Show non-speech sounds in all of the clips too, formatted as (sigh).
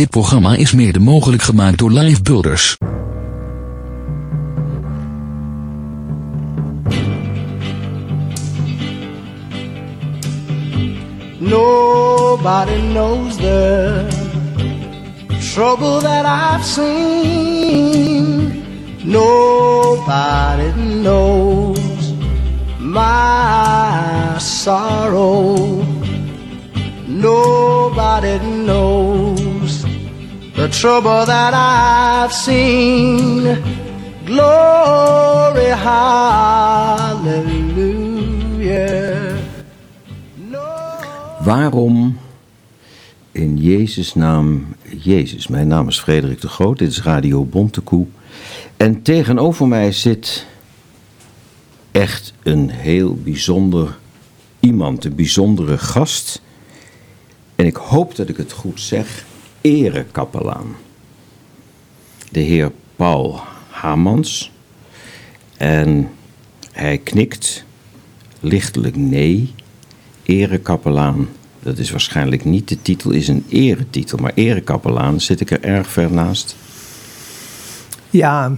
Dit programma is mede mogelijk gemaakt door Live Builders. Nobody knows the trouble that I've seen. Nobody knows my sorrow. Nobody knows the trouble that I've seen. Glory, hallelujah. Waarom in Jezus' naam Jezus? Mijn naam is Frederik de Groot, dit is Radio Bontekoe. En tegenover mij zit echt een heel bijzonder iemand, een bijzondere gast. En ik hoop dat ik het goed zeg, erekapelaan. De heer Paul Hamans. En hij knikt lichtelijk nee. Erekapelaan, dat is waarschijnlijk niet de titel, is een eretitel. Maar erekapelaan zit ik er erg ver naast. Ja,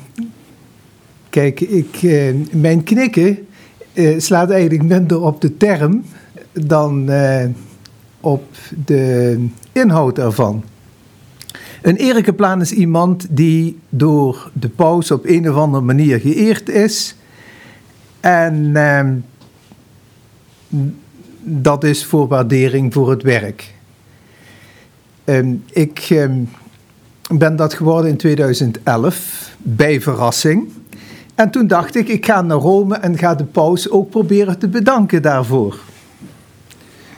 kijk, ik, eh, mijn knikken eh, slaat eigenlijk minder op de term dan eh, op de inhoud ervan. Een erekaplaan is iemand die door de paus op een of andere manier geëerd is. En ehm, dat is voor waardering voor het werk. Ehm, ik ehm, ben dat geworden in 2011, bij verrassing. En toen dacht ik, ik ga naar Rome en ga de paus ook proberen te bedanken daarvoor.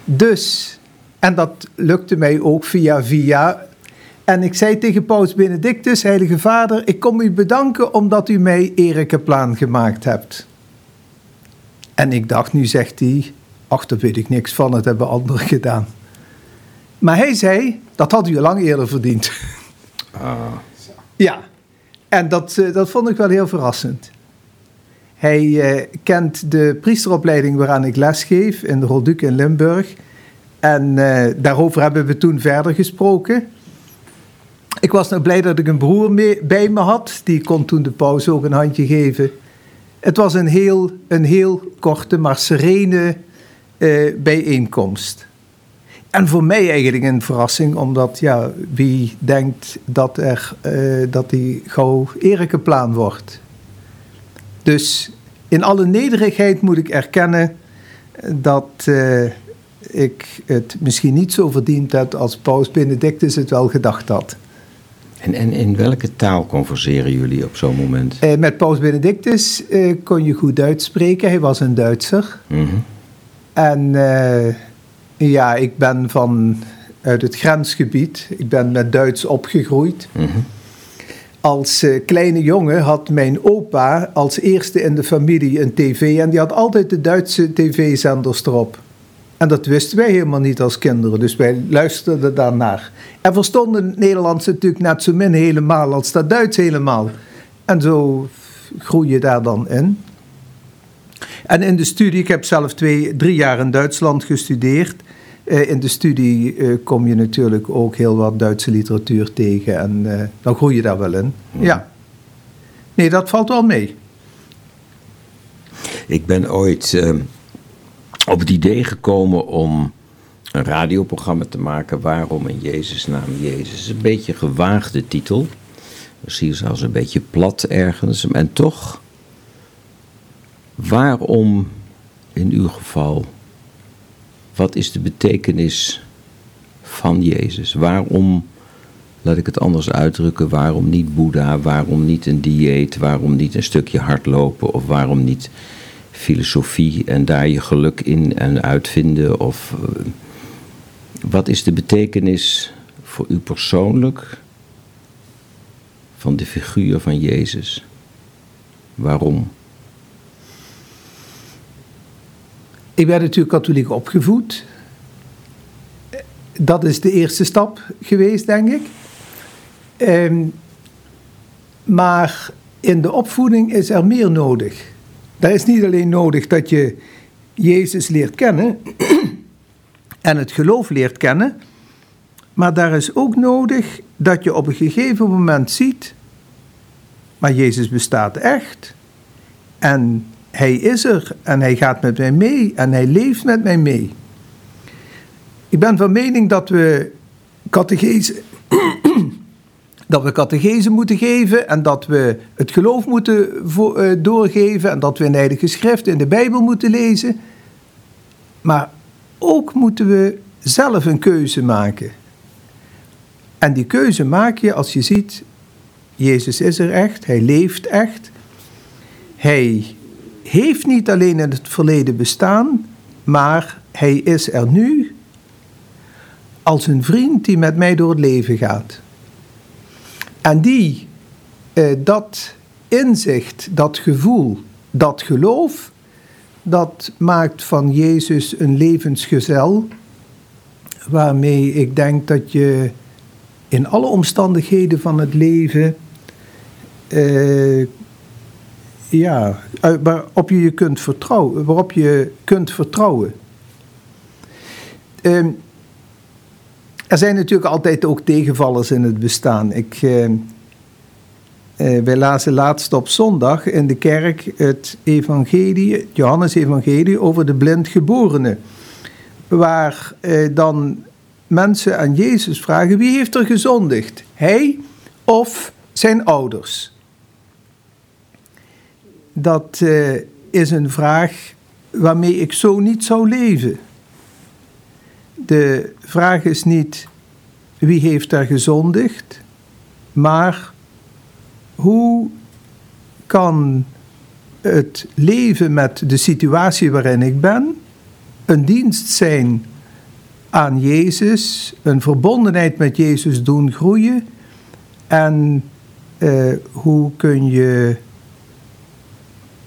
Dus, en dat lukte mij ook via via. En ik zei tegen paus Benedictus, heilige vader, ik kom u bedanken omdat u mij Erikeplaan gemaakt hebt. En ik dacht, nu zegt hij, ach, daar weet ik niks van, dat hebben anderen gedaan. Maar hij zei, dat had u al lang eerder verdiend. Ja, en dat, eh, dat vond ik wel heel verrassend. Hij eh, kent de priesteropleiding waaraan ik lesgeef in de Rolduc in Limburg. En eh, daarover hebben we toen verder gesproken. Ik was nou blij dat ik een broer mee, bij me had. Die kon toen de pauze ook een handje geven. Het was een heel, een heel korte, maar serene eh, bijeenkomst. En voor mij eigenlijk een verrassing, omdat ja, wie denkt dat, er, eh, dat die gauw Erikeplaan wordt. Dus in alle nederigheid moet ik erkennen dat eh, ik het misschien niet zo verdiend heb als Paus Benedictus het wel gedacht had. En, en in welke taal converseren jullie op zo'n moment? Eh, met Paus Benedictus eh, kon je goed Duits spreken, hij was een Duitser. Mhm. En eh, ja, ik ben van uit het grensgebied, ik ben met Duits opgegroeid. Mhm. Als kleine jongen had mijn opa als eerste in de familie een tv en die had altijd de Duitse tv-zenders erop. En dat wisten wij helemaal niet als kinderen, dus wij luisterden daarnaar. En verstonden het Nederlands natuurlijk net zo min helemaal als dat Duits helemaal. En zo groei je daar dan in. En in de studie, ik heb zelf twee, drie jaar in Duitsland gestudeerd. Eh, in de studie eh, kom je natuurlijk ook heel wat Duitse literatuur tegen en eh, dan groei je daar wel in. Ja. Nee, dat valt wel mee. Ik ben ooit eh, op het idee gekomen om een radioprogramma te maken. Waarom in Jezus' naam Jezus? Een beetje gewaagde titel. Misschien zelfs een beetje plat ergens. En toch, waarom in uw geval? Wat is de betekenis van Jezus? Waarom, laat ik het anders uitdrukken, waarom niet Boeddha? Waarom niet een dieet? Waarom niet een stukje hardlopen? Of waarom niet filosofie en daar je geluk in en uitvinden? Of eh, wat is de betekenis voor u persoonlijk van de figuur van Jezus? Waarom? Ik ben natuurlijk katholiek opgevoed. Dat is de eerste stap geweest, denk ik. Ehm, maar in de opvoeding is er meer nodig. Er is niet alleen nodig dat je Jezus leert kennen (clears throat) en het geloof leert kennen, maar daar is ook nodig dat je op een gegeven moment ziet, maar Jezus bestaat echt. En hij is er en hij gaat met mij mee en hij leeft met mij mee. Ik ben van mening dat we catechese, dat we catechese moeten geven en dat we het geloof moeten eh, doorgeven en dat we in de Heilige Schrift in de Bijbel moeten lezen. Maar ook moeten we zelf een keuze maken. En die keuze maak je als je ziet, Jezus is er echt, hij leeft echt. Hij heeft niet alleen in het verleden bestaan, maar hij is er nu als een vriend die met mij door het leven gaat. En die eh, dat inzicht, dat gevoel, dat geloof, dat maakt van Jezus een levensgezel waarmee ik denk dat je in alle omstandigheden van het leven eh, ja, waarop je je kunt vertrouwen, waarop je kunt vertrouwen. Ehm, er zijn natuurlijk altijd ook tegenvallers in het bestaan. Ik, eh, eh, wij lazen laatst op zondag in de kerk het evangelie, het Johannes-evangelie over de blindgeborene. Waar eh, dan mensen aan Jezus vragen, wie heeft er gezondigd? Hij of zijn ouders? Dat eh, is een vraag waarmee ik zo niet zou leven. De vraag is niet wie heeft daar gezondigd, maar hoe kan het leven met de situatie waarin ik ben een dienst zijn aan Jezus, een verbondenheid met Jezus doen groeien en eh, hoe kun je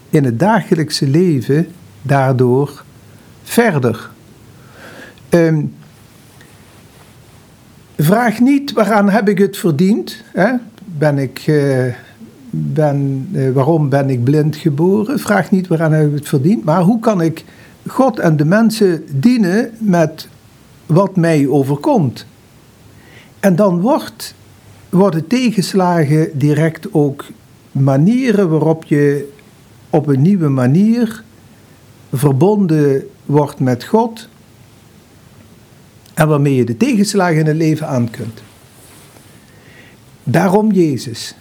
in het dagelijkse leven daardoor verder. Ehm, vraag niet waaraan heb ik het verdiend. Hè? Ben ik, eh, ben, eh, waarom ben ik blind geboren? Vraag niet waaraan heb ik het verdiend. Maar hoe kan ik God en de mensen dienen met wat mij overkomt? En dan wordt, worden tegenslagen direct ook manieren waarop je op een nieuwe manier verbonden wordt met God en waarmee je de tegenslagen in het leven aan kunt. Daarom Jezus.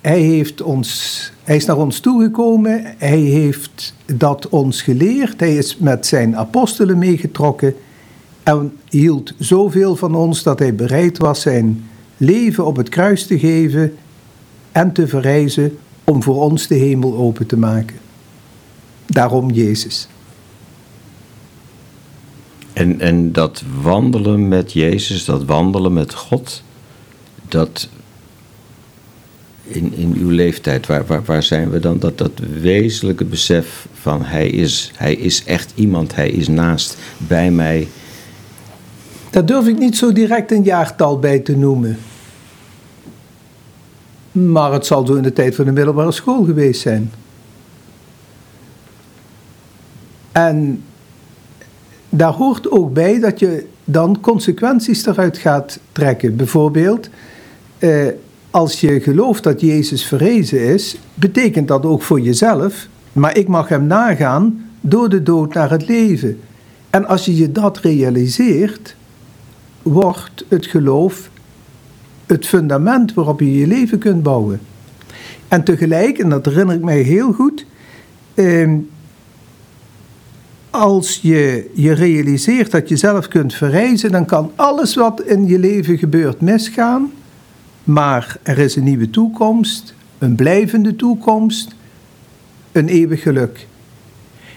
Hij, heeft ons, hij is naar ons toegekomen, hij heeft dat ons geleerd, hij is met zijn apostelen meegetrokken en hield zoveel van ons dat hij bereid was zijn leven op het kruis te geven en te verrijzen om voor ons de hemel open te maken. Daarom Jezus. En, en dat wandelen met Jezus, dat wandelen met God, dat in, in uw leeftijd, waar, waar, waar zijn we dan? Dat, dat wezenlijke besef van hij is, hij is echt iemand, hij is naast bij mij. Daar durf ik niet zo direct een jaartal bij te noemen. Maar het zal zo in de tijd van de middelbare school geweest zijn. En daar hoort ook bij dat je dan consequenties eruit gaat trekken. Bijvoorbeeld, eh, als je gelooft dat Jezus verrezen is, betekent dat ook voor jezelf, maar ik mag hem nagaan door de dood naar het leven. En als je je dat realiseert, wordt het geloof het fundament waarop je je leven kunt bouwen. En tegelijk, en dat herinner ik mij heel goed, eh, als je je realiseert dat je zelf kunt verrijzen, dan kan alles wat in je leven gebeurt misgaan, maar er is een nieuwe toekomst, een blijvende toekomst, een eeuwig geluk.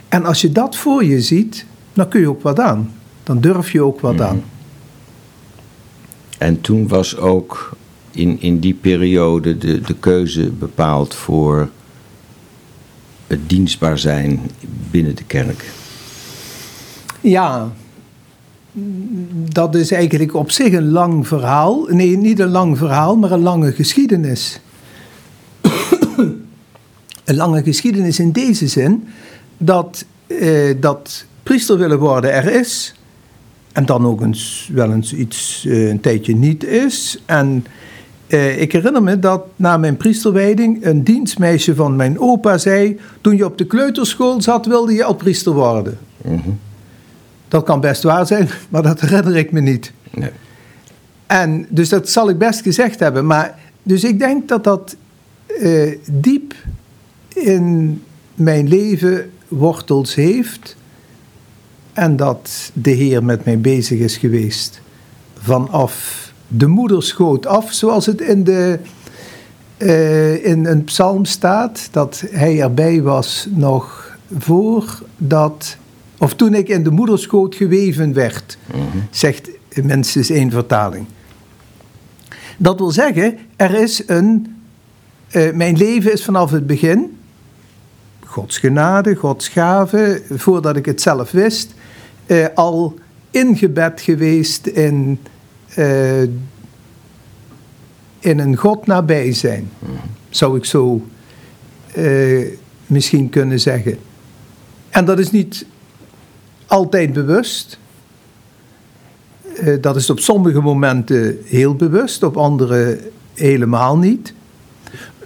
En als je dat voor je ziet, dan kun je ook wat aan. Dan durf je ook wat aan. En toen was ook in, in die periode de, de keuze bepaald voor het dienstbaar zijn binnen de kerk. Ja, dat is eigenlijk op zich een lang verhaal. Nee, niet een lang verhaal, maar een lange geschiedenis. (coughs) een lange geschiedenis in deze zin dat, eh, dat priester willen worden er is. en dan ook eens, wel eens iets eh, een tijdje niet is. En eh, ik herinner me dat na mijn priesterwijding een dienstmeisje van mijn opa zei... toen je op de kleuterschool zat, wilde je al priester worden. Mhm. Dat kan best waar zijn, (laughs) maar dat herinner ik me niet. Nee. En dus dat zal ik best gezegd hebben. Maar, dus ik denk dat dat eh, diep in mijn leven wortels heeft. En dat de Heer met mij bezig is geweest. Vanaf de moederschoot af, zoals het in, de, eh, in een psalm staat. Dat hij erbij was nog voordat, of toen ik in de moederschoot geweven werd, zegt minstens één vertaling. Dat wil zeggen, er is een. eh, mijn leven is vanaf het begin. Gods genade, Gods gave, voordat ik het zelf wist, eh, al ingebed geweest in, eh, in een God nabij zijn. Zou ik zo misschien kunnen zeggen. En dat is niet altijd bewust. Eh, dat is op sommige momenten heel bewust, op andere helemaal niet.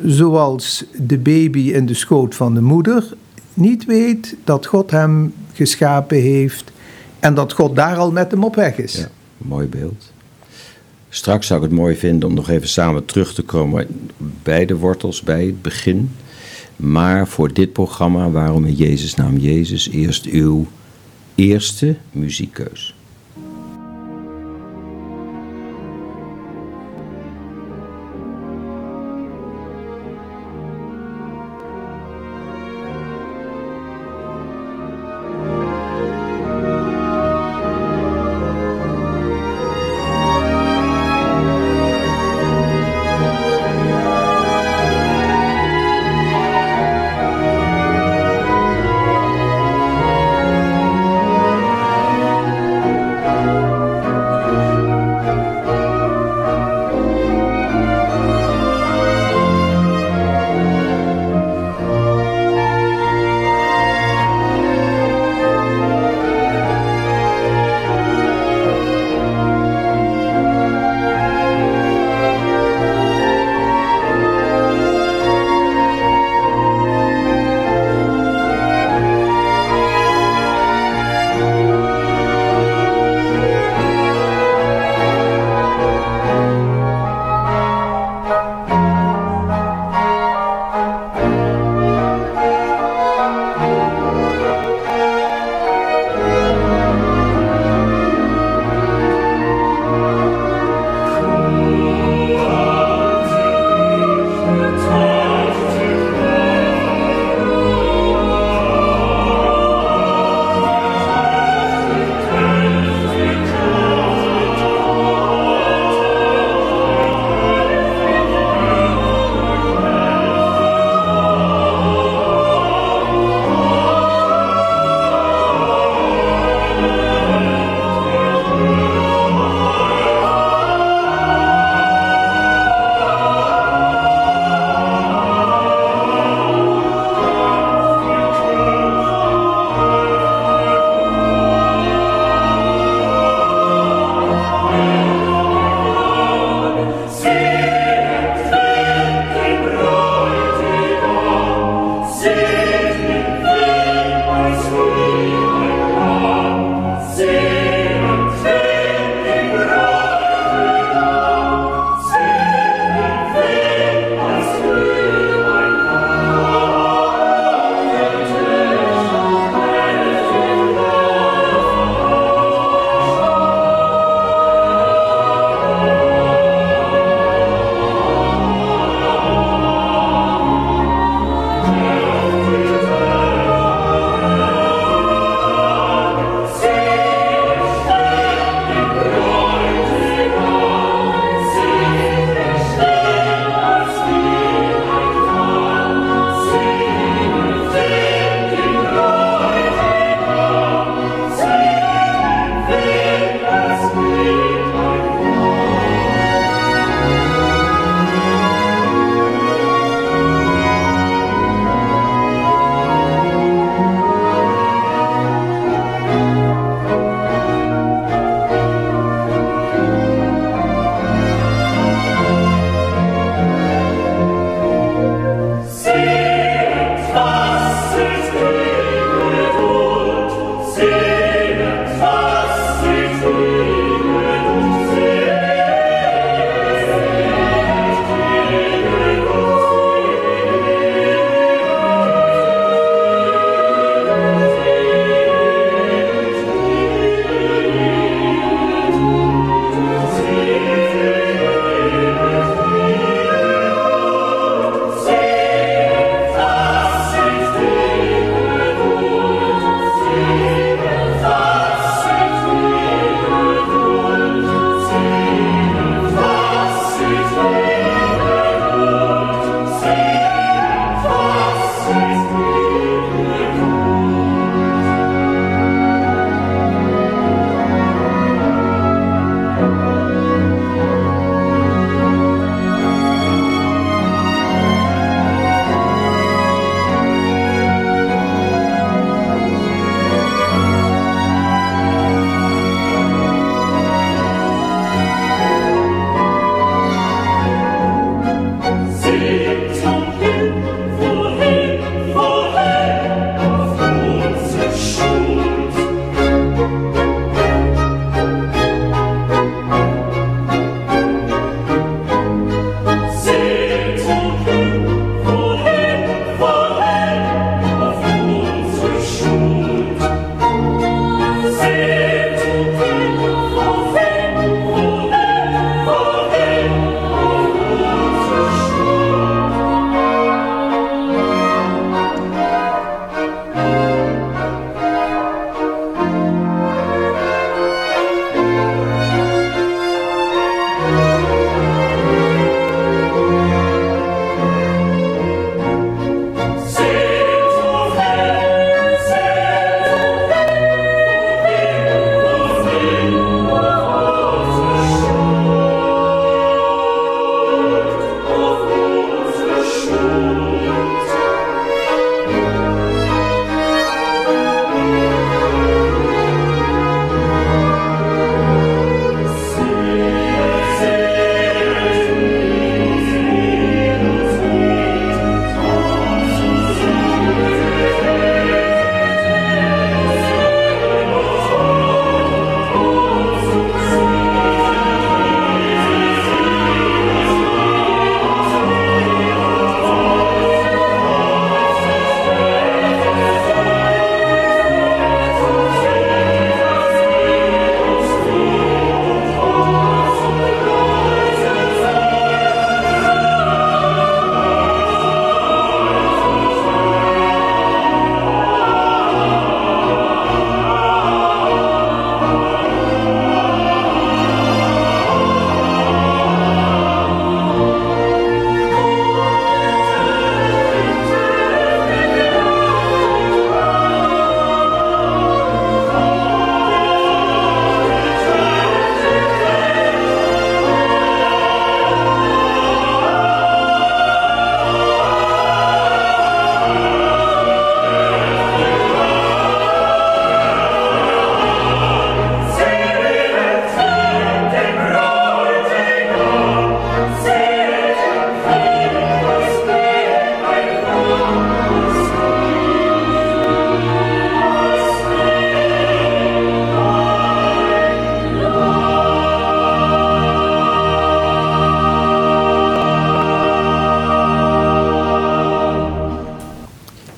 Zoals de baby in de schoot van de moeder niet weet dat God hem geschapen heeft en dat God daar al met hem op weg is. Ja, mooi beeld. Straks zou ik het mooi vinden om nog even samen terug te komen bij de wortels, bij het begin. Maar voor dit programma, waarom in Jezus naam Jezus, eerst uw eerste muziekkeus.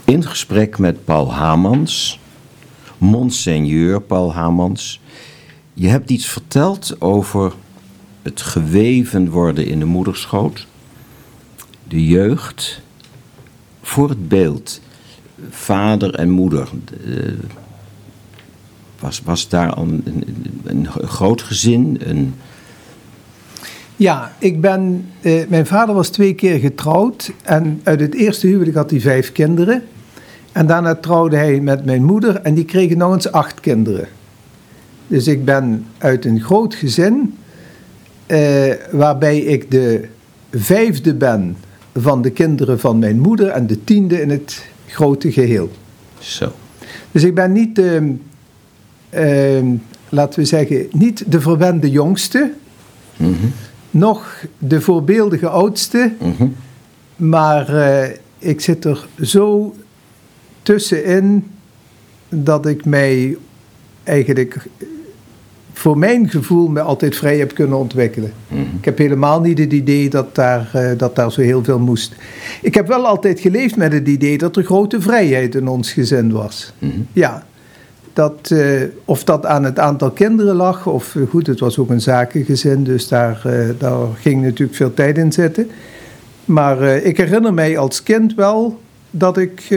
In gesprek met Paul Hamans, Monseigneur Paul Hamans. Je hebt iets verteld over het geweven worden in de moederschoot, de jeugd, voor het beeld, vader en moeder. eh, was, was daar een, een groot gezin? Een, Ja, ik ben, eh, mijn vader was twee keer getrouwd en uit het eerste huwelijk had hij vijf kinderen. En daarna trouwde hij met mijn moeder en die kregen nog eens acht kinderen. Dus ik ben uit een groot gezin eh, waarbij ik de vijfde ben van de kinderen van mijn moeder en de tiende in het grote geheel. zo. Dus ik ben niet de, ehm, laten we zeggen, niet de verwende jongste, Mhm, nog de voorbeeldige oudste, mhm. maar eh, ik zit er zo tussenin dat ik mij eigenlijk voor mijn gevoel me altijd vrij heb kunnen ontwikkelen. Mhm. Ik heb helemaal niet het idee dat daar, eh, dat daar zo heel veel moest. Ik heb wel altijd geleefd met het idee dat er grote vrijheid in ons gezin was. Mhm. Ja, dat, eh, of dat aan het aantal kinderen lag, of eh, goed, het was ook een zakengezin, dus daar, daar ging natuurlijk veel tijd in zitten. Maar ik herinner mij als kind wel dat ik,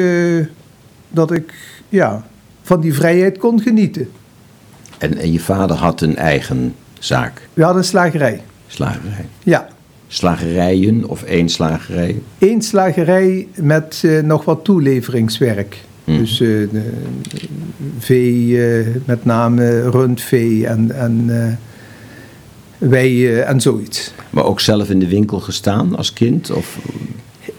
dat ik ja, van die vrijheid kon genieten. En, en je vader had een eigen zaak, We hadden een slagerij, slagerij. ja. slagerijen of één slagerij? Eén slagerij met eh, nog wat toeleveringswerk. Mhm. Dus eh, de- vee, eh, met name rundvee en, en eh weien en zoiets. Maar ook zelf in de winkel gestaan als kind? Of,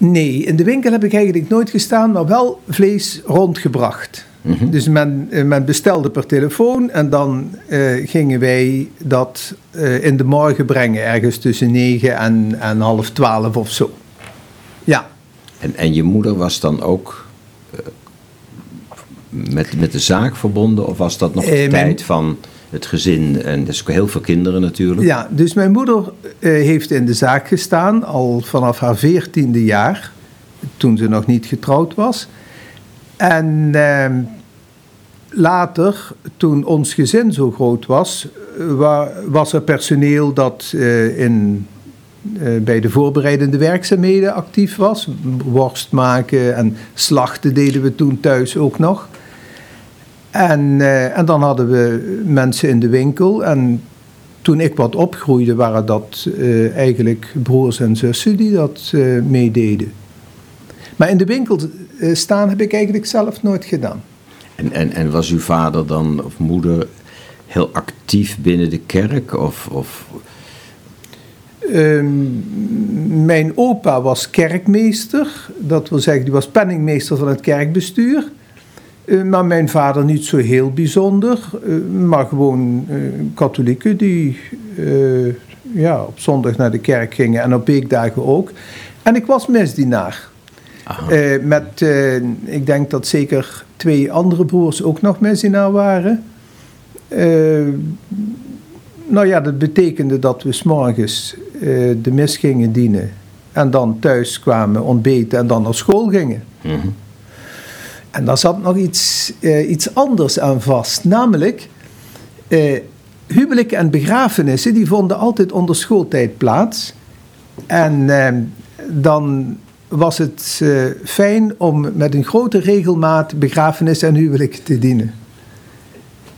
Nee, in de winkel heb ik eigenlijk nooit gestaan, maar wel vlees rondgebracht. Mhm. Dus men, eh, men bestelde per telefoon en dan eh, gingen wij dat eh, in de morgen brengen, ergens tussen 9 en, en half 12 of zo. Ja, en, en je moeder was dan ook met, met de zaak verbonden? Of was dat nog de tijd van het gezin? En dus ook heel veel kinderen natuurlijk. ja dus mijn moeder eh, heeft in de zaak gestaan al vanaf haar veertiende jaar, toen ze nog niet getrouwd was. En ehm, later, toen ons gezin zo groot was, wa- was er personeel dat eh, in, eh, bij de voorbereidende werkzaamheden actief was. Worst maken en slachten deden we toen thuis ook nog. En, eh, en dan hadden we mensen in de winkel. En toen ik wat opgroeide, waren dat eh, eigenlijk broers en zussen die dat eh, meededen. Maar in de winkel staan heb ik eigenlijk zelf nooit gedaan. En, en, en was uw vader dan of moeder heel actief binnen de kerk? Of, of Ehm, mijn opa was kerkmeester, dat wil zeggen, die was penningmeester van het kerkbestuur. Eh, maar mijn vader niet zo heel bijzonder, eh, maar gewoon eh katholieken die ja, op zondag naar de kerk gingen en op weekdagen ook. En ik was misdienaar. Met, ik denk dat zeker twee andere broers ook nog misdienaar waren. Nou ja, dat betekende dat we s'morgens de mis gingen dienen. En dan thuis kwamen ontbeten en dan naar school gingen. Mhm. En daar zat nog iets, eh, iets anders aan vast. Namelijk, eh huwelijken en begrafenissen die vonden altijd onder schooltijd plaats. En eh, dan was het eh, fijn om met een grote regelmaat begrafenissen en huwelijken te dienen.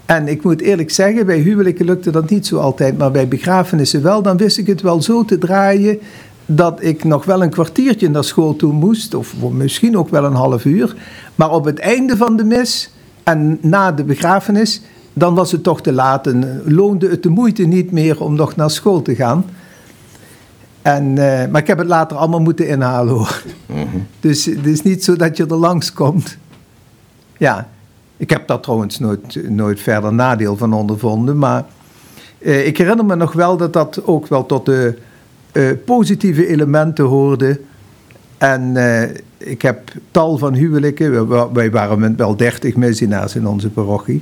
En ik moet eerlijk zeggen, bij huwelijken lukte dat niet zo altijd, maar bij begrafenissen wel. Dan wist ik het wel zo te draaien dat ik nog wel een kwartiertje naar school toe moest, of misschien ook wel een half uur. Maar op het einde van de mis en na de begrafenis, dan was het toch te laat en loonde het de moeite niet meer om nog naar school te gaan. En, eh, maar ik heb het later allemaal moeten inhalen hoor. Mhm. Dus het is niet zo dat je er langs komt. Ja, ik heb daar trouwens nooit, nooit verder nadeel van ondervonden. Maar eh, ik herinner me nog wel dat dat ook wel tot de eh, positieve elementen hoorde. En eh, ik heb tal van huwelijken. we- we- Wij waren met wel dertig misdienaars in onze parochie.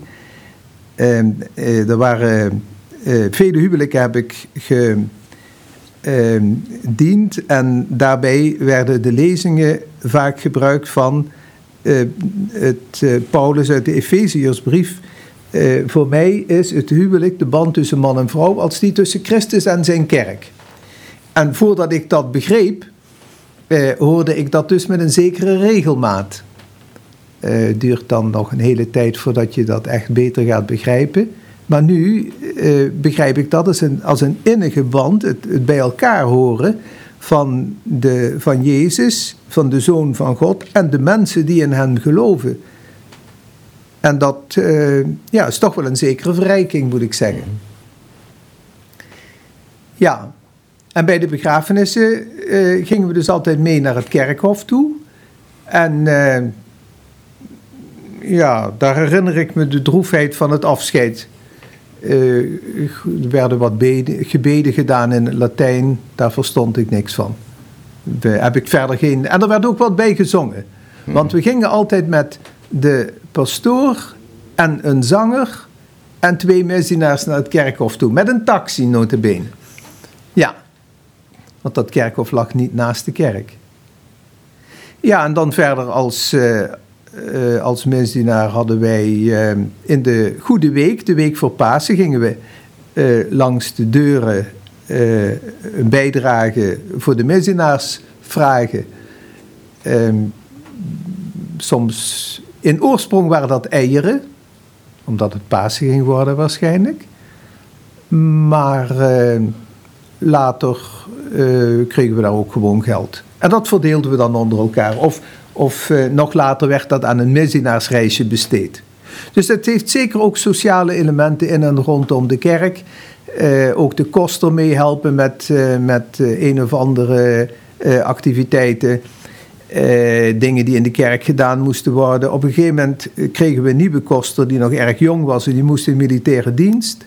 Ehm, eh, er waren vele huwelijken heb ik ge, ehm. En daarbij werden de lezingen vaak gebruikt van het, Paulus uit de Efeziërsbrief. Voor mij is het huwelijk de band tussen man en vrouw als die tussen Christus en zijn kerk. En voordat ik dat begreep, eh, hoorde ik dat dus met een zekere regelmaat. Eh duurt dan nog een hele tijd voordat je dat echt beter gaat begrijpen. Maar nu eh, begrijp ik dat als een, als een innige band, het, het bij elkaar horen van, de, van Jezus, van de Zoon van God en de mensen die in hem geloven. En dat eh, ja, is toch wel een zekere verrijking, moet ik zeggen. Ja, en bij de begrafenissen eh, gingen we dus altijd mee naar het kerkhof toe. En eh, ja, daar herinner ik me de droefheid van het afscheid. Eh, er werden wat beden- gebeden gedaan in het Latijn, daar verstond ik niks van. Daar heb ik verder geen. En er werd ook wat bij gezongen. Want we gingen altijd met de pastoor en een zanger en twee misdienaars naar het kerkhof toe. Met een taxi, notabene. Ja, want dat kerkhof lag niet naast de kerk. Ja, en dan verder als, eh, als hadden wij eh, in de Goede Week, de week voor Pasen, gingen we langs de deuren een bijdrage voor de misdienaars vragen. Ehm, soms, in oorsprong waren dat eieren, omdat het Pasen ging worden waarschijnlijk. Maar later eh, kregen we daar ook gewoon geld. En dat verdeelden we dan onder elkaar. Of, of eh, nog later werd dat aan een missionaarsreisje besteed. Dus het heeft zeker ook sociale elementen in en rondom de kerk. Eh, ook de koster meehelpen met, met een of andere activiteiten. Dingen die in de kerk gedaan moesten worden. Op een gegeven moment kregen we een nieuwe koster die nog erg jong was en die moest in militaire dienst.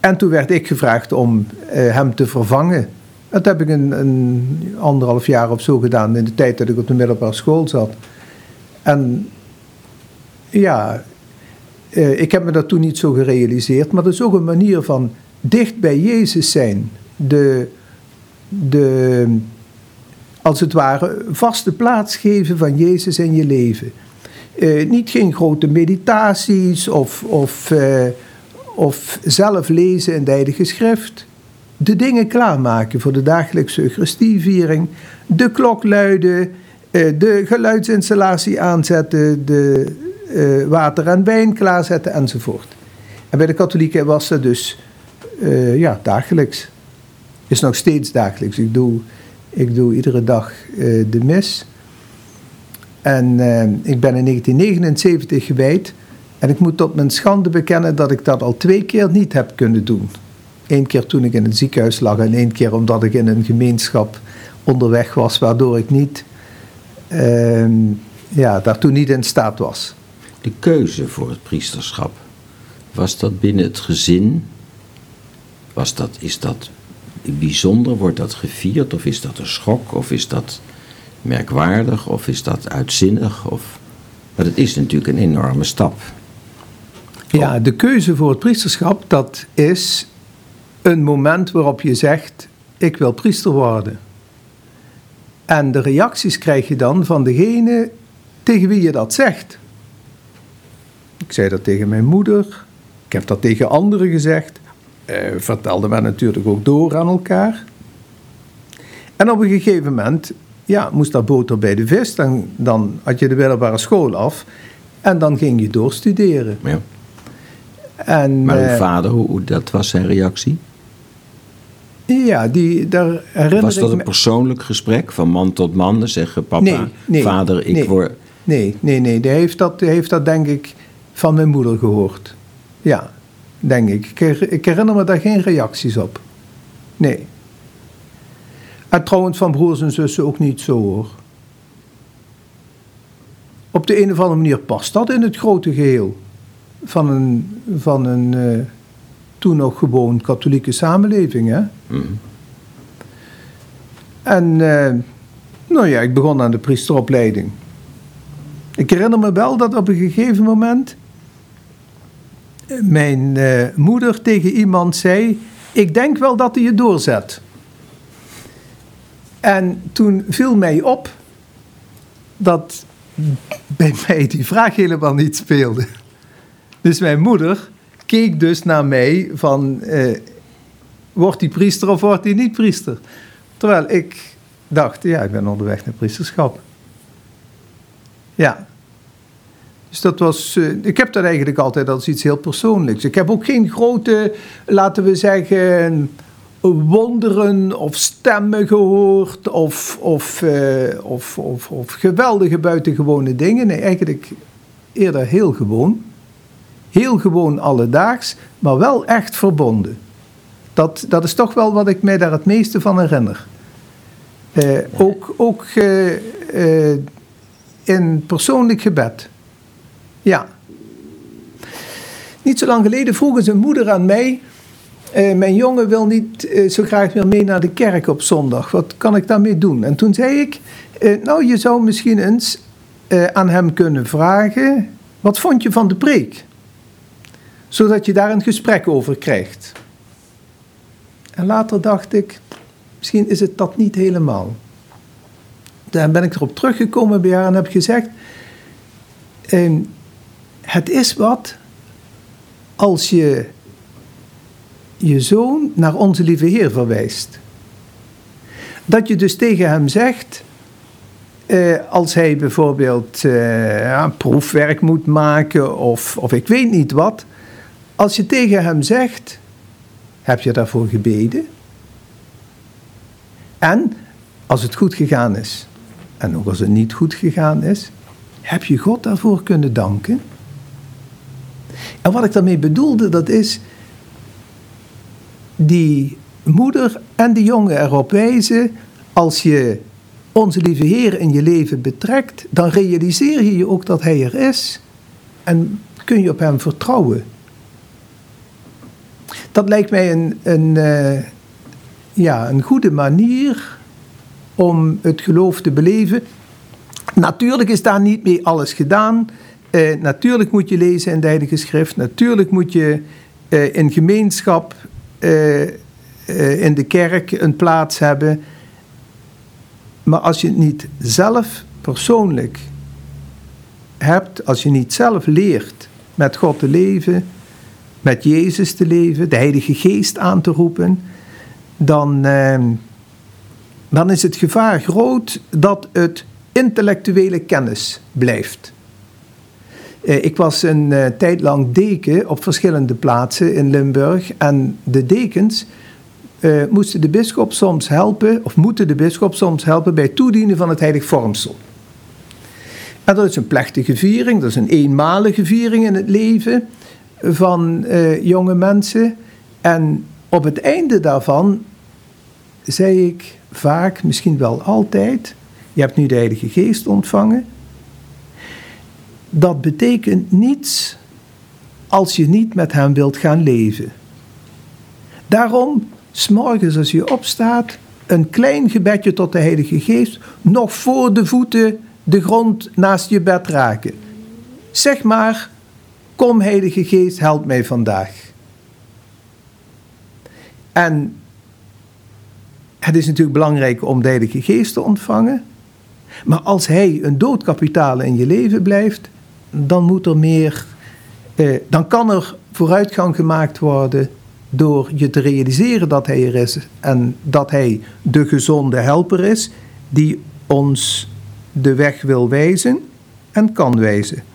En toen werd ik gevraagd om hem te vervangen. Dat heb ik een, anderhalf jaar of zo gedaan in de tijd dat ik op de middelbare school zat. En ja, eh, ik heb me dat toen niet zo gerealiseerd, maar dat is ook een manier van dicht bij Jezus zijn. De, de, als het ware, vaste plaats geven van Jezus in je leven. Eh, niet geen grote meditaties of, of, eh, of zelf lezen in de Heilige Schrift. De dingen klaarmaken voor de dagelijkse Eucharistieviering. De klok luiden, eh, de geluidsinstallatie aanzetten, de eh, water en wijn klaarzetten enzovoort. En bij de katholieken was dat dus eh, ja, dagelijks. Is nog steeds dagelijks. Ik doe, ik doe iedere dag de mis. En ik ben in 1979 gewijd. En ik moet tot mijn schande bekennen dat ik dat al twee keer niet heb kunnen doen. Eén keer toen ik in het ziekenhuis lag en één keer omdat ik in een gemeenschap onderweg was, waardoor ik niet, ehm, ja, daartoe niet in staat was. De keuze voor het priesterschap, was dat binnen het gezin? Was dat, is dat bijzonder? Wordt dat gevierd? Of is dat een schok? Of is dat merkwaardig? Of is dat uitzinnig? Of... Maar het is natuurlijk een enorme stap. Ja, de keuze voor het priesterschap, dat is een moment waarop je zegt, ik wil priester worden. En de reacties krijg je dan van degene tegen wie je dat zegt. Ik zei dat tegen mijn moeder, ik heb dat tegen anderen gezegd, eh, vertelde men natuurlijk ook door aan elkaar. En op een gegeven moment, ja, moest dat boter bij de vis, dan, dan had je de middelbare school af en dan ging je doorstuderen. Ja. En, Maar uw eh, vader, hoe, hoe- dat was zijn reactie? Ja, die, daar herinner Was dat ik een persoonlijk gesprek van man tot man? Zeggen papa, Nee, nee, vader, ik nee. word... Nee, nee, nee. Die heeft, dat, die heeft dat denk ik van mijn moeder gehoord. Ja, denk ik. Ik herinner me daar geen reacties op. Nee. En trouwens van broers en zussen ook niet zo hoor. Op de een of andere manier past dat in het grote geheel van een, van een eh, toen nog gewoon katholieke samenleving. Hè? Mhm. En eh, nou ja, ik begon aan de priesteropleiding. Ik herinner me wel dat op een gegeven moment eh, mijn eh, moeder tegen iemand zei: Ik denk wel dat hij je doorzet. En toen viel mij op dat bij mij die vraag helemaal niet speelde. Dus mijn moeder keek dus naar mij van, eh, wordt hij priester of wordt hij niet priester? Terwijl ik dacht, ja, ik ben onderweg naar priesterschap. Ja. Dus dat was, eh, ik heb dat eigenlijk altijd als iets heel persoonlijks. Ik heb ook geen grote, laten we zeggen, wonderen of stemmen gehoord of, of, eh, of, of, of geweldige buitengewone dingen. Nee, eigenlijk eerder heel gewoon. Heel gewoon alledaags, maar wel echt verbonden. Dat, dat is toch wel wat ik mij daar het meeste van herinner. Eh, ook ook eh, eh, in persoonlijk gebed. Ja. Niet zo lang geleden vroeg zijn moeder aan mij. mijn jongen wil niet zo graag meer mee naar de kerk op zondag. Wat kan ik daarmee doen? En toen zei ik: Nou, je zou misschien eens aan hem kunnen vragen. Wat vond je van de preek? Zodat je daar een gesprek over krijgt. En later dacht ik: Misschien is het dat niet helemaal. Daar ben ik erop teruggekomen bij haar en heb gezegd: ehm, Het is wat als je je zoon naar onze lieve Heer verwijst. Dat je dus tegen hem zegt, eh, als hij bijvoorbeeld eh, ja, proefwerk moet maken of, of ik weet niet wat, als je tegen hem zegt, heb je daarvoor gebeden? En als het goed gegaan is, en ook als het niet goed gegaan is, heb je God daarvoor kunnen danken. En wat ik daarmee bedoelde, dat is die moeder en de jongen erop wijzen, als je onze lieve Heer in je leven betrekt, dan realiseer je je ook dat Hij er is en kun je op Hem vertrouwen. Dat lijkt mij een, een, uh, ja, een goede manier om het geloof te beleven. Natuurlijk is daar niet mee alles gedaan. Uh, natuurlijk moet je lezen in de Heilige Schrift. Natuurlijk moet je uh, in gemeenschap in de kerk een plaats hebben. Maar als je het niet zelf persoonlijk hebt, als je niet zelf leert met God te leven, met Jezus te leven, de Heilige Geest aan te roepen, dan, eh, dan is het gevaar groot dat het intellectuele kennis blijft. Eh, ik was een uh, tijd lang deken op verschillende plaatsen in Limburg en de dekens uh, moesten de bisschop soms helpen, of moeten de bisschop soms helpen bij toedienen van het heilig vormsel. En dat is een plechtige viering, dat is een eenmalige viering in het leven van uh, jonge mensen. En op het einde daarvan zei ik vaak, misschien wel altijd, je hebt nu de Heilige Geest ontvangen. Dat betekent niets als je niet met Hem wilt gaan leven. Daarom s'morgens als je opstaat, een klein gebedje tot de Heilige Geest, nog voor de voeten de grond naast je bed raken. Zeg maar, kom Heilige Geest, help mij vandaag. En het is natuurlijk belangrijk om de Heilige Geest te ontvangen. Maar als Hij een doodkapitaal in je leven blijft, dan moet er meer, eh, dan kan er vooruitgang gemaakt worden door je te realiseren dat Hij er is en dat Hij de gezonde helper is die ons de weg wil wijzen en kan wijzen.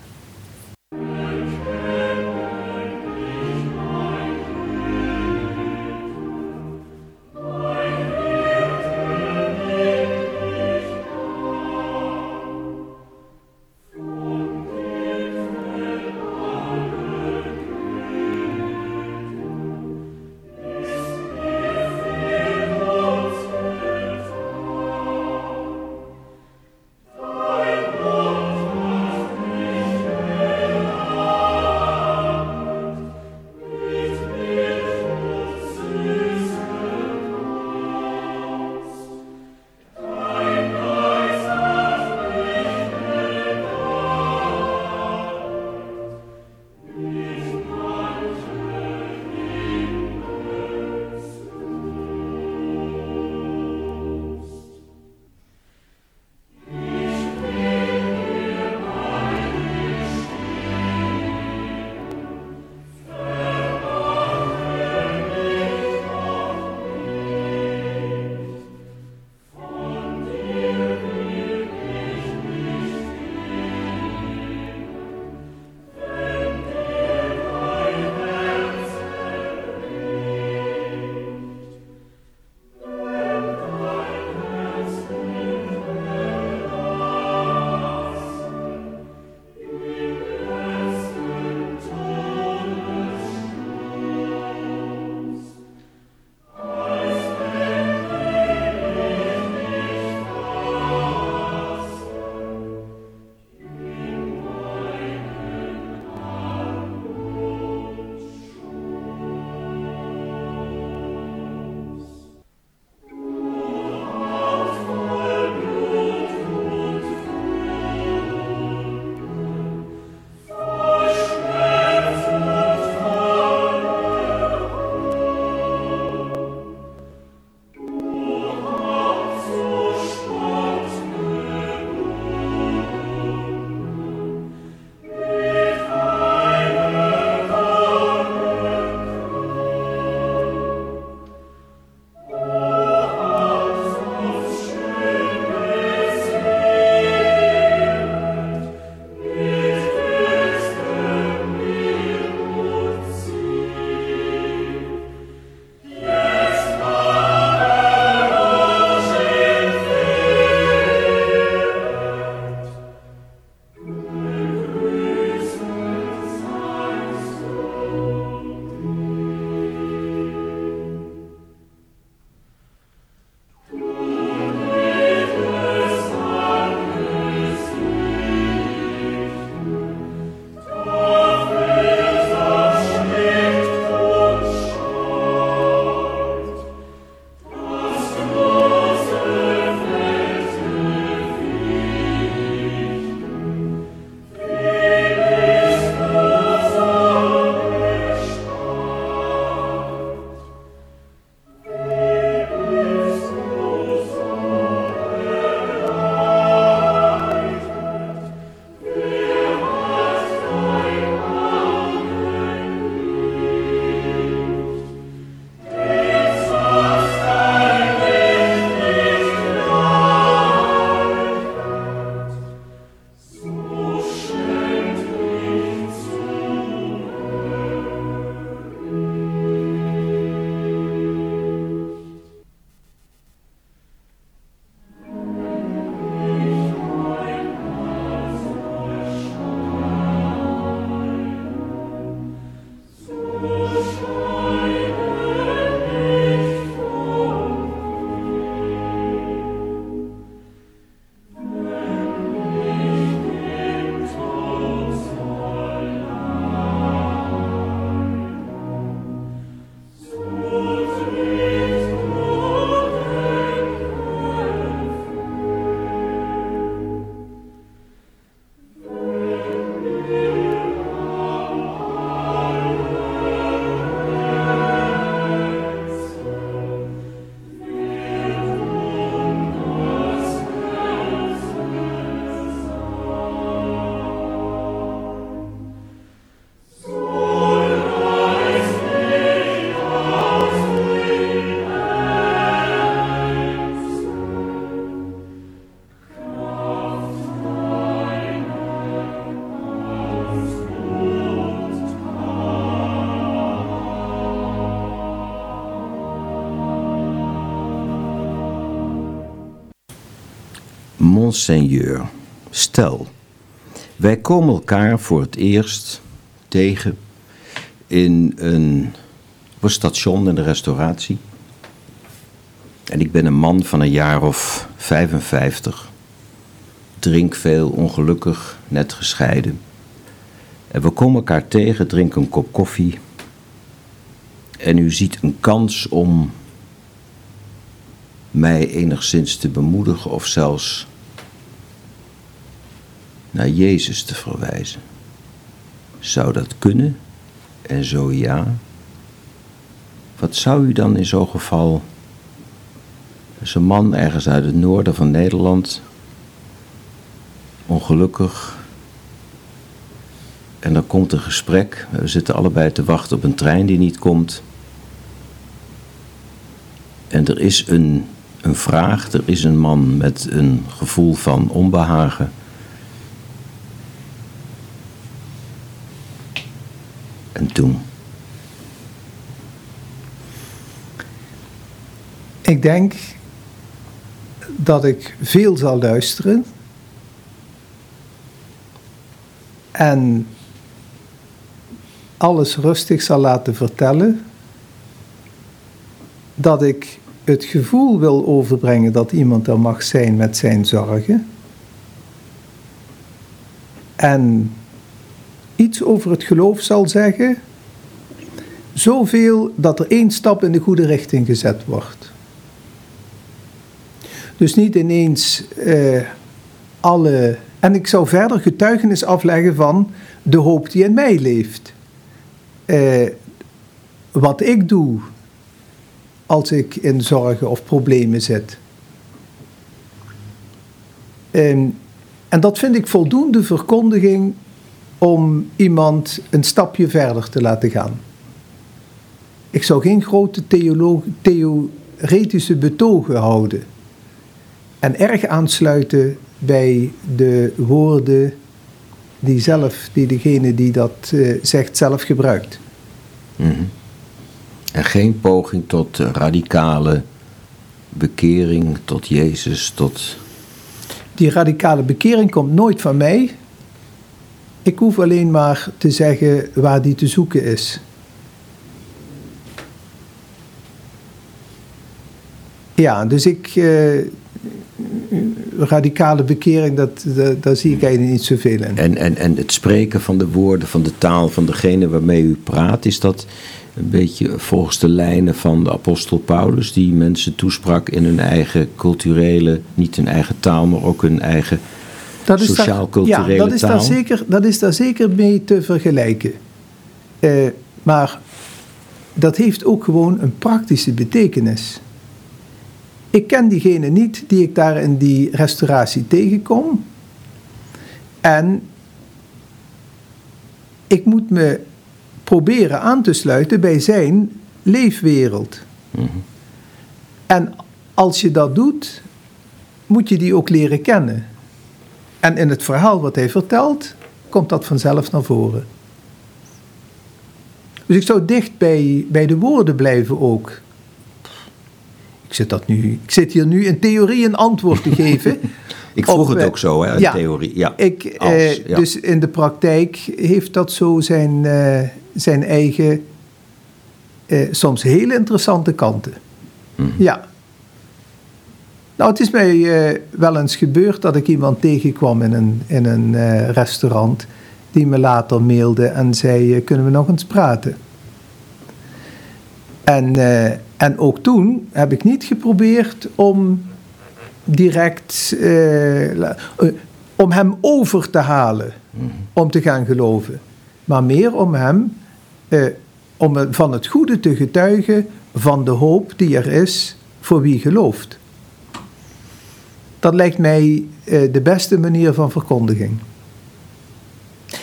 Monseigneur, stel, wij komen elkaar voor het eerst tegen in een, op een station in de restauratie. En ik ben een man van een jaar of 55. Drink veel, ongelukkig, net gescheiden. En we komen elkaar tegen, drinken een kop koffie. En u ziet een kans om mij enigszins te bemoedigen of zelfs naar Jezus te verwijzen. Zou dat kunnen? En zo ja. Wat zou u dan in zo'n geval. Is een man ergens uit het noorden van Nederland. Ongelukkig. En dan komt een gesprek. We zitten allebei te wachten op een trein die niet komt. En er is een, een vraag, er is een man met een gevoel van onbehagen. En toen. Ik denk dat ik veel zal luisteren. En alles rustig zal laten vertellen. Dat ik het gevoel wil overbrengen dat iemand er mag zijn met zijn zorgen. En over het geloof zal zeggen. Zoveel dat er één stap in de goede richting gezet wordt. Dus niet ineens eh, alle. En ik zou verder getuigenis afleggen van de hoop die in mij leeft. Eh, wat ik doe als ik in zorgen of problemen zit. En, en dat vind ik voldoende verkondiging om iemand een stapje verder te laten gaan. Ik zou geen grote theoretische betogen houden en erg aansluiten bij de woorden die zelf, die degene die dat uh, zegt zelf gebruikt. Mm -hmm. En geen poging tot radicale bekering, tot Jezus, tot. Die radicale bekering komt nooit van mij. Ik hoef alleen maar te zeggen waar die te zoeken is. Ja, dus ik. Uh, radicale bekering, dat, dat, daar zie ik eigenlijk niet zoveel in. En, en, en het spreken van de woorden, van de taal van degene waarmee u praat, is dat een beetje volgens de lijnen van de apostel Paulus, die mensen toesprak in hun eigen culturele, niet hun eigen taal, maar ook hun eigen sociaal-culturele ja, dat is taal? Daar zeker, dat is daar zeker mee te vergelijken. Uh, maar dat heeft ook gewoon een praktische betekenis. Ik ken diegene niet die ik daar in die restauratie tegenkom. En ik moet me proberen aan te sluiten bij zijn leefwereld. Mhm. En als je dat doet, moet je die ook leren kennen. En in het verhaal wat hij vertelt, komt dat vanzelf naar voren. Dus ik zou dicht bij, bij de woorden blijven ook. Ik zit, dat nu, ik zit hier nu in theorie een antwoord te geven. (laughs) ik vroeg op, het ook zo, hè, in ja, theorie. Ja, Ik, Als, eh, ja. Dus in de praktijk heeft dat zo zijn, eh, zijn eigen, eh, soms hele interessante kanten. Mhm. Ja. Nou, het is mij eh, wel eens gebeurd dat ik iemand tegenkwam in een, in een eh, restaurant. Die me later mailde en zei: eh, Kunnen we nog eens praten? En, en ook toen heb ik niet geprobeerd om direct. om hem over te halen om te gaan geloven. Maar meer om hem. om van het goede te getuigen van de hoop die er is voor wie gelooft. Dat lijkt mij eh, de beste manier van verkondiging.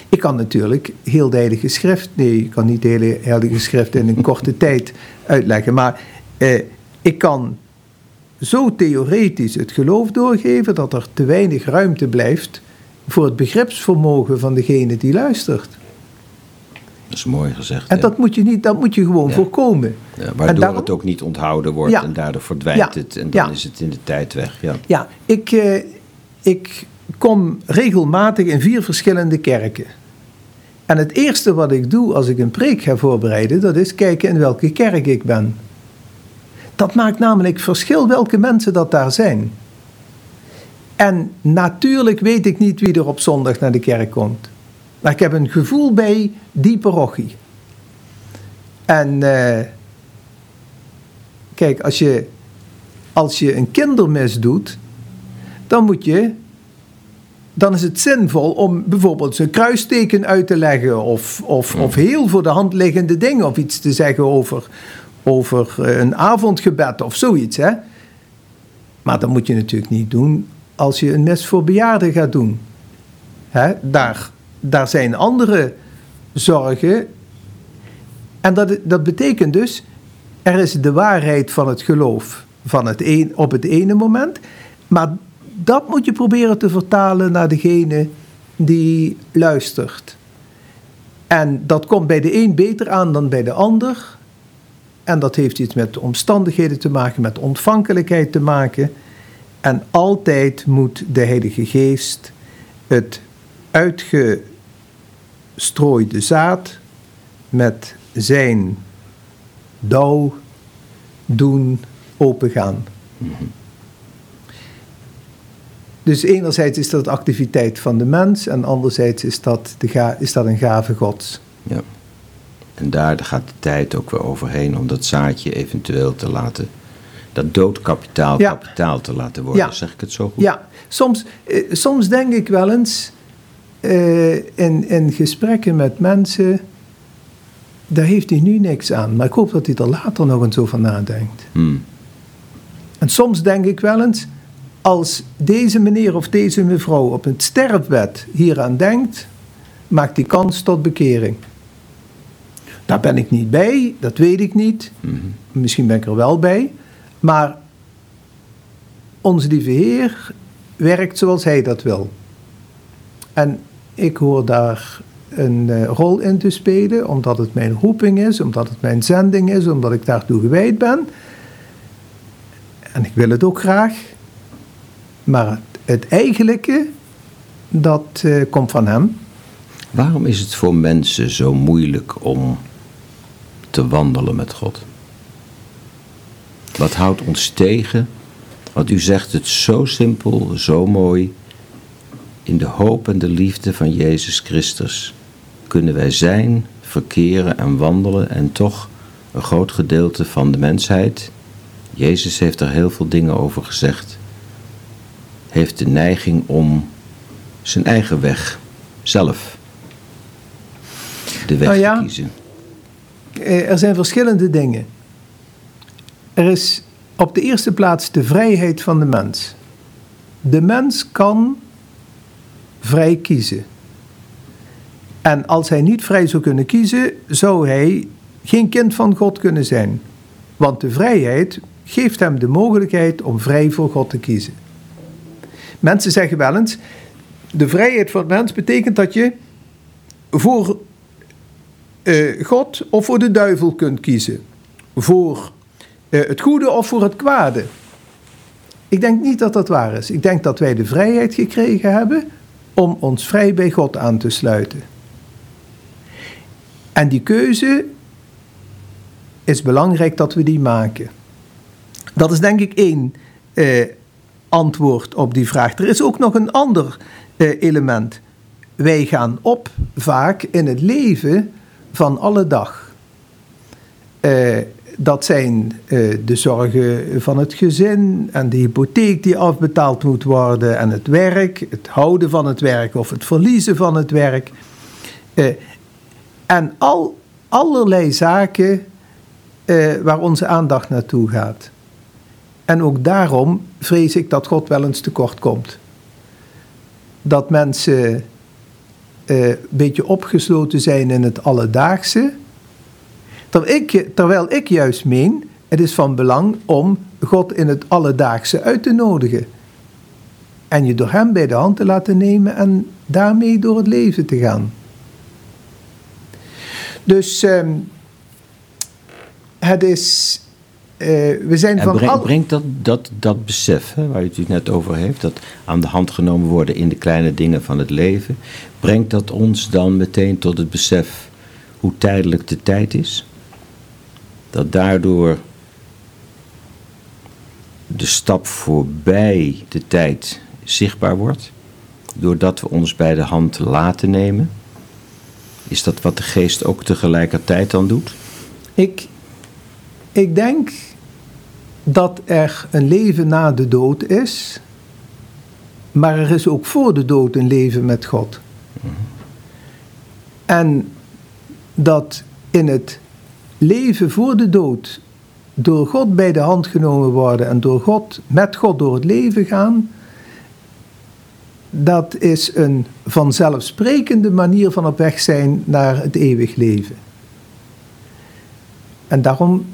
Ik kan natuurlijk heel de Heilige Schrift, nee, ik kan niet de hele Heilige Schrift in een (laughs) korte tijd uitleggen, maar eh, ik kan zo theoretisch het geloof doorgeven dat er te weinig ruimte blijft voor het begripsvermogen van degene die luistert. Dat is mooi gezegd. En ja. dat moet je, niet, dat moet je gewoon Ja. voorkomen. Ja, en waardoor daarom- het ook niet onthouden wordt en daardoor verdwijnt het en dan is het in de tijd weg. Ja. Ja, ik, eh, ik kom regelmatig in vier verschillende kerken. En het eerste wat ik doe als ik een preek ga voorbereiden, dat is kijken in welke kerk ik ben. Dat maakt namelijk verschil welke mensen dat daar zijn. En natuurlijk weet ik niet wie er op zondag naar de kerk komt. Maar ik heb een gevoel bij die parochie. En eh, kijk, als je, als je een kindermis doet, dan moet je. Dan is het zinvol om bijvoorbeeld een kruisteken uit te leggen. Of, of, of heel voor de hand liggende dingen. Of iets te zeggen over, over eh, een avondgebed of zoiets. Hè? Maar dat moet je natuurlijk niet doen als je een mis voor bejaarden gaat doen. Hè? Daar, daar zijn andere zorgen. En dat, dat betekent dus, er is de waarheid van het geloof van het een, op het ene moment. Maar dat moet je proberen te vertalen naar degene die luistert. En dat komt bij de een beter aan dan bij de ander. En dat heeft iets met omstandigheden te maken, met ontvankelijkheid te maken. En altijd moet de Heilige Geest het uitgestrooide zaad met zijn dauw doen opengaan. Dus enerzijds is dat activiteit van de mens en anderzijds is dat, de ga, is dat een gave gods. Ja. En daar gaat de tijd ook weer overheen om dat zaadje eventueel te laten, dat doodkapitaal Ja. kapitaal te laten worden. Ja. Zeg ik het zo goed? Ja, soms, eh, soms denk ik wel eens eh, in, in gesprekken met mensen, daar heeft hij nu niks aan. Maar ik hoop dat hij er later nog eens over nadenkt. Hmm. En soms denk ik wel eens, als deze meneer of deze mevrouw op het sterfbed hieraan denkt, maakt die kans tot bekering. Daar ben ik niet bij, dat weet ik niet. Misschien ben ik er wel bij. Maar onze lieve Heer werkt zoals Hij dat wil. En ik hoor daar een eh, rol in te spelen, omdat het mijn roeping is, omdat het mijn zending is, omdat ik daartoe gewijd ben. En ik wil het ook graag. Maar het, eigenlijke, dat eh, komt van Hem. Waarom is het voor mensen zo moeilijk om te wandelen met God? Wat houdt ons tegen? Want u zegt het zo simpel, zo mooi. In de hoop en de liefde van Jezus Christus kunnen wij zijn, verkeren en wandelen en toch een groot gedeelte van de mensheid, Jezus heeft er heel veel dingen over gezegd, heeft de neiging om zijn eigen weg zelf de weg Nou ja. te kiezen. Eh, Er zijn verschillende dingen. Er is op de eerste plaats de vrijheid van de mens. De mens kan vrij kiezen. En als hij niet vrij zou kunnen kiezen, zou hij geen kind van God kunnen zijn. Want de vrijheid geeft hem de mogelijkheid om vrij voor God te kiezen. Mensen zeggen wel eens: de vrijheid van de mens betekent dat je voor eh, God of voor de duivel kunt kiezen. Voor eh, het goede of voor het kwade. Ik denk niet dat dat waar is. Ik denk dat wij de vrijheid gekregen hebben om ons vrij bij God aan te sluiten. En die keuze is belangrijk dat we die maken. Dat is denk ik één eh, antwoord op die vraag. Er is ook nog een ander eh, element. Wij gaan op vaak in het leven van alle dag. Eh, dat zijn eh, de zorgen van het gezin en de hypotheek die afbetaald moet worden en het werk, het houden van het werk of het verliezen van het werk. Eh, en al, allerlei zaken eh, waar onze aandacht naartoe gaat. En ook daarom vrees ik dat God wel eens tekort komt. Dat mensen een beetje opgesloten zijn in het alledaagse. Terwijl ik, terwijl ik juist meen, het is van belang om God in het alledaagse uit te nodigen. En je door Hem bij de hand te laten nemen en daarmee door het leven te gaan. Dus ehm, het is eh, we zijn En van breng- al... brengt dat, dat, dat besef, hè, waar u het net over heeft, dat aan de hand genomen worden in de kleine dingen van het leven, brengt dat ons dan meteen tot het besef hoe tijdelijk de tijd is? Dat daardoor de stap voorbij de tijd zichtbaar wordt, doordat we ons bij de hand laten nemen? Is dat wat de geest ook tegelijkertijd dan doet? Ik, ik denk dat er een leven na de dood is, maar er is ook voor de dood een leven met God. En dat in het leven voor de dood door God bij de hand genomen worden en door God, met God door het leven gaan, dat is een vanzelfsprekende manier van op weg zijn naar het eeuwig leven. En daarom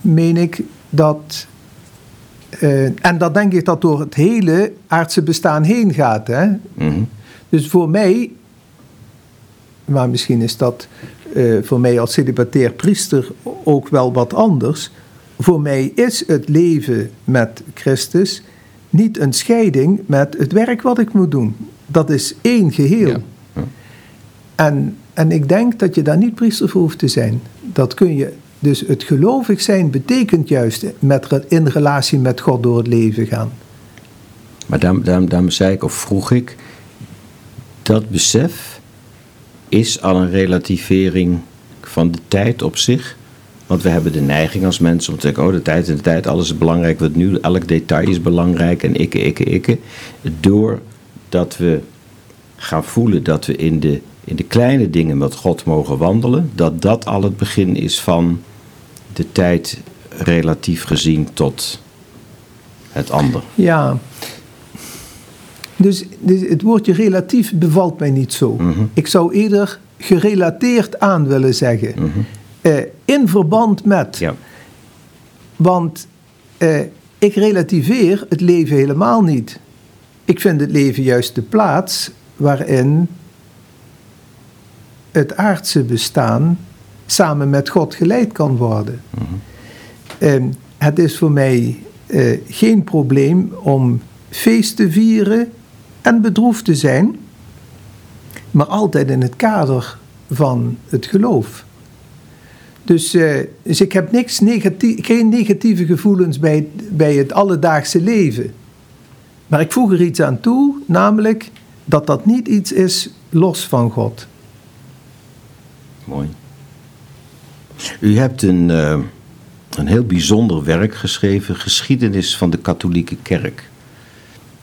meen ik dat, eh, en dat denk ik dat door het hele aardse bestaan heen gaat. Hè? Mhm. Dus voor mij, maar misschien is dat voor mij als celibatair priester ook wel wat anders. Voor mij is het leven met Christus niet een scheiding met het werk wat ik moet doen. Dat is één geheel. Ja. Ja. En, en ik denk dat je daar niet priester voor hoeft te zijn. Dat kun je. Dus het gelovig zijn betekent juist met, in relatie met God door het leven gaan. Maar daarom, daarom, daarom zei ik, of vroeg ik, dat besef is al een relativering van de tijd op zich. Want we hebben de neiging als mensen om te zeggen, oh de tijd en de tijd, alles is belangrijk, wat nu, elk detail is belangrijk en ikke, ikke, ikke. Doordat we gaan voelen dat we in de, in de kleine dingen met God mogen wandelen, dat dat al het begin is van de tijd relatief gezien tot het ander. Ja. Dus, dus het woordje relatief bevalt mij niet zo. Mhm. Ik zou eerder gerelateerd aan willen zeggen. Eh, in verband met. Ja. Want eh, ik relativeer het leven helemaal niet. Ik vind het leven juist de plaats waarin het aardse bestaan samen met God geleid kan worden. Ehm, het is voor mij eh, geen probleem om feest te vieren en bedroefd te zijn, maar altijd in het kader van het geloof. Dus, eh, dus ik heb niks negatief, geen negatieve gevoelens bij, bij het alledaagse leven. Maar ik voeg er iets aan toe, namelijk dat dat niet iets is los van God. Mooi. U hebt een, eh, een heel bijzonder werk geschreven, Geschiedenis van de Katholieke Kerk.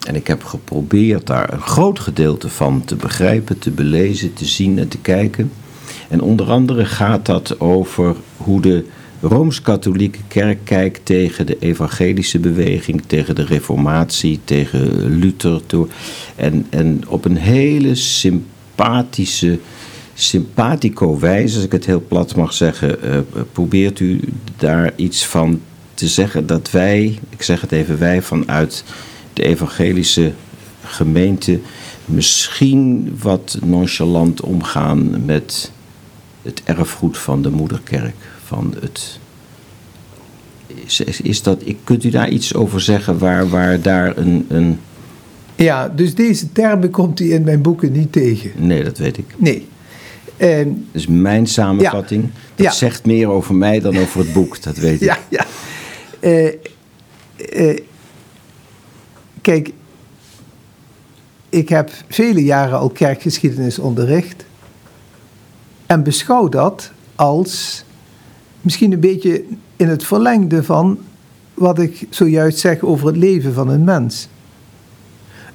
En ik heb geprobeerd daar een groot gedeelte van te begrijpen, te belezen, te zien en te kijken. En onder andere gaat dat over hoe de Rooms-Katholieke Kerk kijkt tegen de evangelische beweging, tegen de Reformatie, tegen Luther. En, en op een hele sympathische, sympathico wijze, als ik het heel plat mag zeggen, eh, probeert u daar iets van te zeggen dat wij, ik zeg het even wij, vanuit de evangelische gemeente misschien wat nonchalant omgaan met het erfgoed van de moederkerk. Van het, is, is- dat, ik, kunt u daar iets over zeggen waar, waar daar een, een... Ja, dus deze termen komt hij in mijn boeken niet tegen. Nee, dat weet ik. Nee. Dat is mijn samenvatting. Dat Ja. zegt meer over mij dan over het boek, dat weet ik. Ja, ja. Eh, eh, kijk, ik heb vele jaren al kerkgeschiedenis onderricht. En beschouw dat als misschien een beetje in het verlengde van wat ik zojuist zeg over het leven van een mens.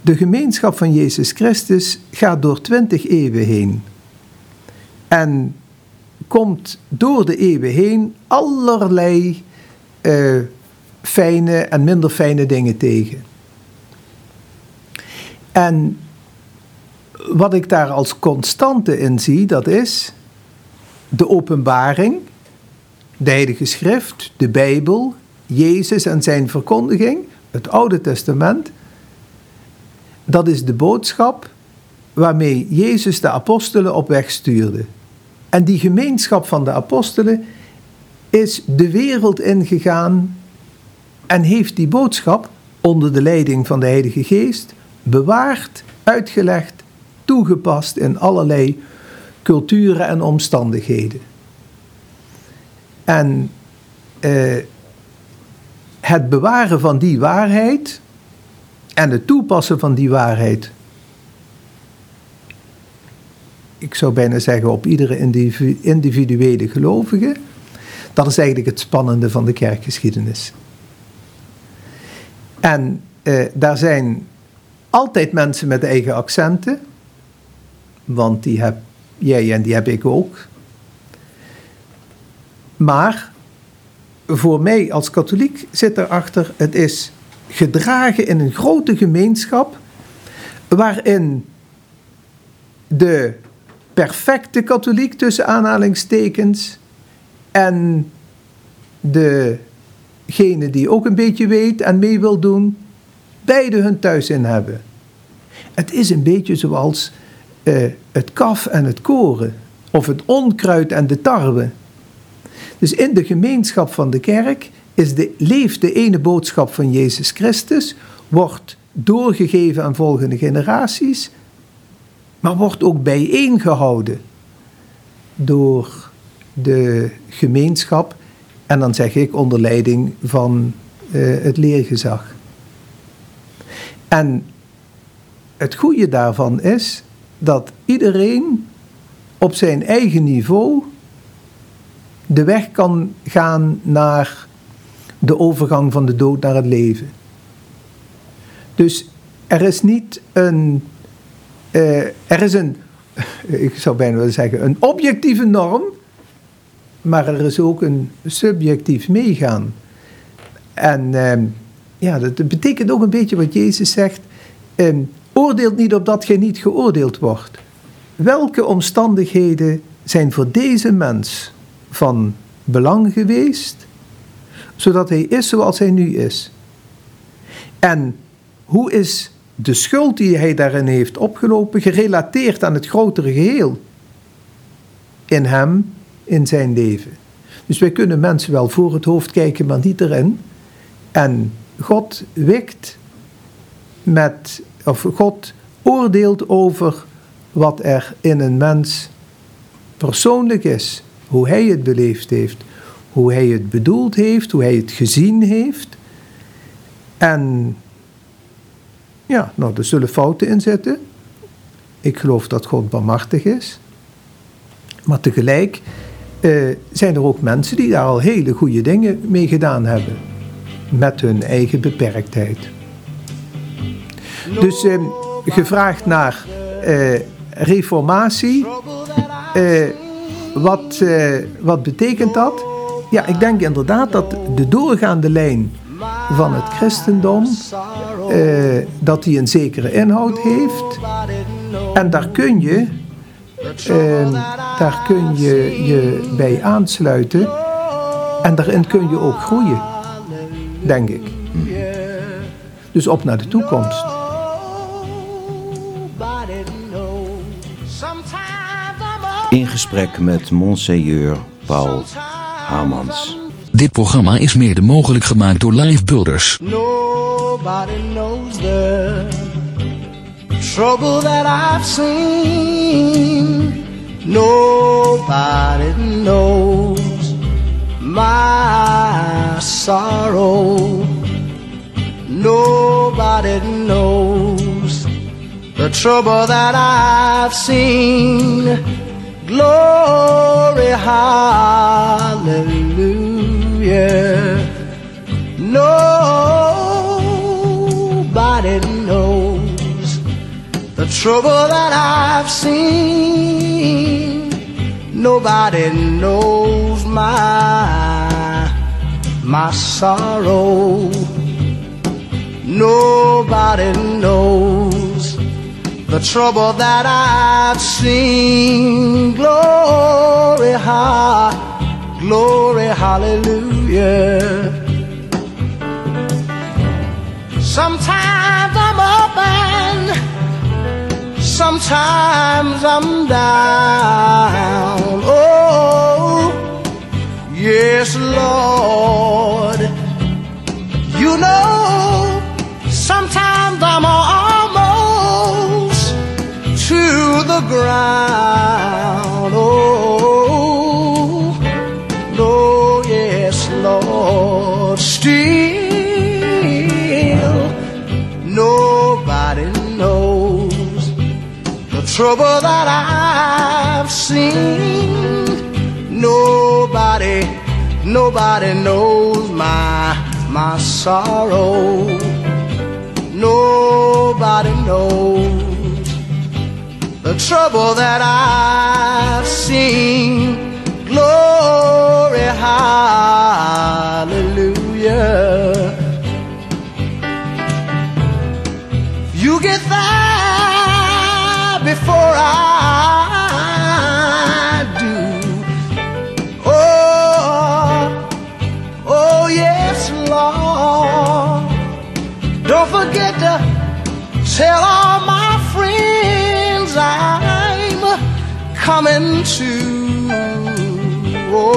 De gemeenschap van Jezus Christus gaat door twintig eeuwen heen. En komt door de eeuwen heen allerlei eh, fijne en minder fijne dingen tegen. En wat ik daar als constante in zie, dat is de openbaring, de Heilige Schrift, de Bijbel, Jezus en zijn verkondiging, het Oude Testament. Dat is de boodschap waarmee Jezus de apostelen op weg stuurde. En die gemeenschap van de apostelen is de wereld ingegaan en heeft die boodschap onder de leiding van de Heilige Geest bewaard, uitgelegd, toegepast in allerlei culturen en omstandigheden. En eh, het bewaren van die waarheid en het toepassen van die waarheid, ik zou bijna zeggen op iedere individu- individuele gelovige, dat is eigenlijk het spannende van de kerkgeschiedenis. En eh, daar zijn altijd mensen met eigen accenten, want die heb jij en die heb ik ook. Maar voor mij als katholiek zit erachter, het is gedragen in een grote gemeenschap waarin de perfecte katholiek tussen aanhalingstekens en degene die ook een beetje weet en mee wil doen, beide hun thuis in hebben. Het is een beetje zoals eh, het kaf en het koren, of het onkruid en de tarwe. Dus in de gemeenschap van de kerk is de, leeft de ene boodschap van Jezus Christus, wordt doorgegeven aan volgende generaties, maar wordt ook bijeengehouden door de gemeenschap en dan zeg ik onder leiding van eh, het leergezag. En het goede daarvan is dat iedereen op zijn eigen niveau de weg kan gaan naar de overgang van de dood naar het leven. Dus er is niet een, eh, er is een, (laughs) ik zou bijna willen zeggen, een objectieve norm, maar er is ook een subjectief meegaan. En ehm, ja, dat betekent ook een beetje wat Jezus zegt, ehm, oordeelt niet opdat gij niet geoordeeld wordt. Welke omstandigheden zijn voor deze mens van belang geweest, zodat hij is zoals hij nu is? En hoe is de schuld die hij daarin heeft opgelopen gerelateerd aan het grotere geheel? In hem, in zijn leven. Dus wij kunnen mensen wel voor het hoofd kijken, maar niet erin. En God wikt met, of God oordeelt over wat er in een mens persoonlijk is. Hoe hij het beleefd heeft, hoe hij het bedoeld heeft, hoe hij het gezien heeft. En ja, nou, er zullen fouten in zitten. Ik geloof dat God barmhartig is. Maar tegelijk eh, zijn er ook mensen die daar al hele goede dingen mee gedaan hebben. Met hun eigen beperktheid. Dus eh, gevraagd naar eh, reformatie. Eh, wat, eh, wat betekent dat? Ja, ik denk inderdaad dat de doorgaande lijn van het christendom, eh, dat die een zekere inhoud heeft. En daar kun je, eh, daar kun je je bij aansluiten. En daarin kun je ook groeien, denk ik. Dus op naar de toekomst. In gesprek met Monseigneur Paul Hamans. Dit programma is mede mogelijk gemaakt door Live Builders. Nobody knows the trouble that I've seen. Nobody knows my sorrow. Nobody knows the trouble that I've seen. Glory, hallelujah. Nobody knows the trouble that I've seen. Nobody knows my my sorrow. Nobody knows the trouble that I've seen. Glory, ha, glory, hallelujah. Sometimes I'm up and sometimes I'm down. Oh. Yes, Lord. You know, sometimes I'm almost to the ground. Oh, no, yes, Lord. Still, trouble that I've seen. Nobody, nobody knows my my sorrow. Nobody knows the trouble that I've seen. Glory, hallelujah. Before I do. Oh, oh yes, Lord. Don't forget to tell all my friends I'm coming to. Oh,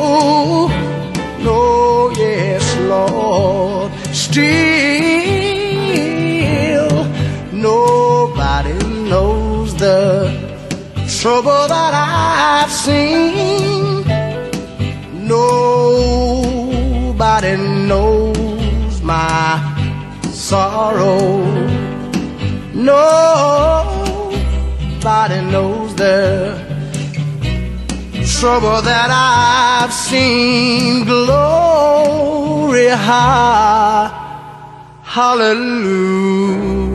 oh, oh no, yes, Lord. Still, the trouble that I've seen. Nobody knows my sorrow. Nobody knows the trouble that I've seen. Glory, ha, hallelujah.